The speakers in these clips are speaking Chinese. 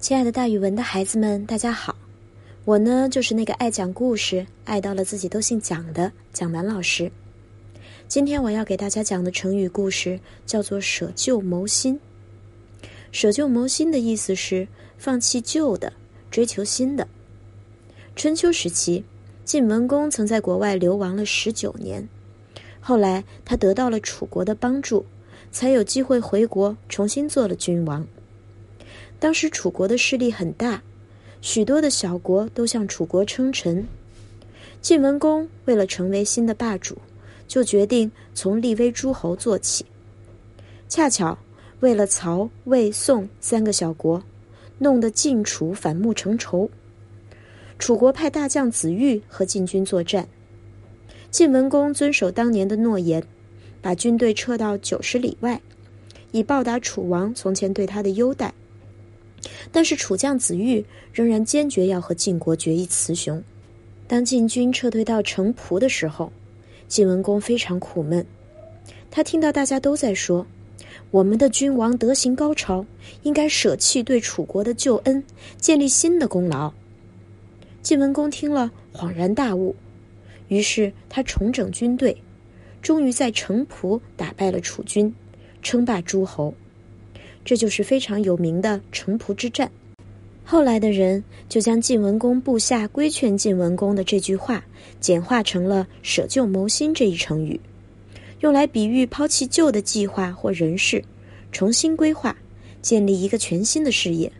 亲爱的，大语文的孩子们，大家好！我呢，就是那个爱讲故事、爱到了自己都姓蒋的蒋楠老师。今天我要给大家讲的成语故事叫做“舍旧谋新”。舍旧谋新的意思是放弃旧的，追求新的。春秋时期，晋文公曾在国外流亡了十九年，后来他得到了楚国的帮助，才有机会回国重新做了君王。当时楚国的势力很大，许多的小国都向楚国称臣。晋文公为了成为新的霸主，就决定从立威诸侯做起。恰巧为了曹、魏、宋三个小国，弄得晋楚反目成仇。楚国派大将子玉和晋军作战。晋文公遵守当年的诺言，把军队撤到九十里外，以报答楚王从前对他的优待。但是楚将子玉仍然坚决要和晋国决一雌雄。当晋军撤退到城濮的时候，晋文公非常苦闷。他听到大家都在说：“我们的君王德行高超，应该舍弃对楚国的旧恩，建立新的功劳。”晋文公听了恍然大悟，于是他重整军队，终于在城濮打败了楚军，称霸诸侯。这就是非常有名的城濮之战。后来的人就将晋文公部下规劝晋文公的这句话，简化成了“舍旧谋新”这一成语，用来比喻抛弃旧的计划或人事，重新规划，建立一个全新的事业。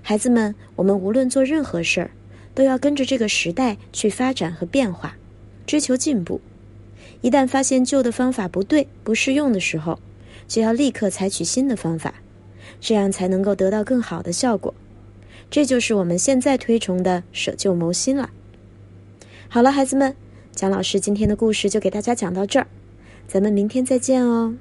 孩子们，我们无论做任何事儿，都要跟着这个时代去发展和变化，追求进步。一旦发现旧的方法不对、不适用的时候，就要立刻采取新的方法，这样才能够得到更好的效果。这就是我们现在推崇的舍旧谋新了。好了，孩子们，蒋老师今天的故事就给大家讲到这儿，咱们明天再见哦。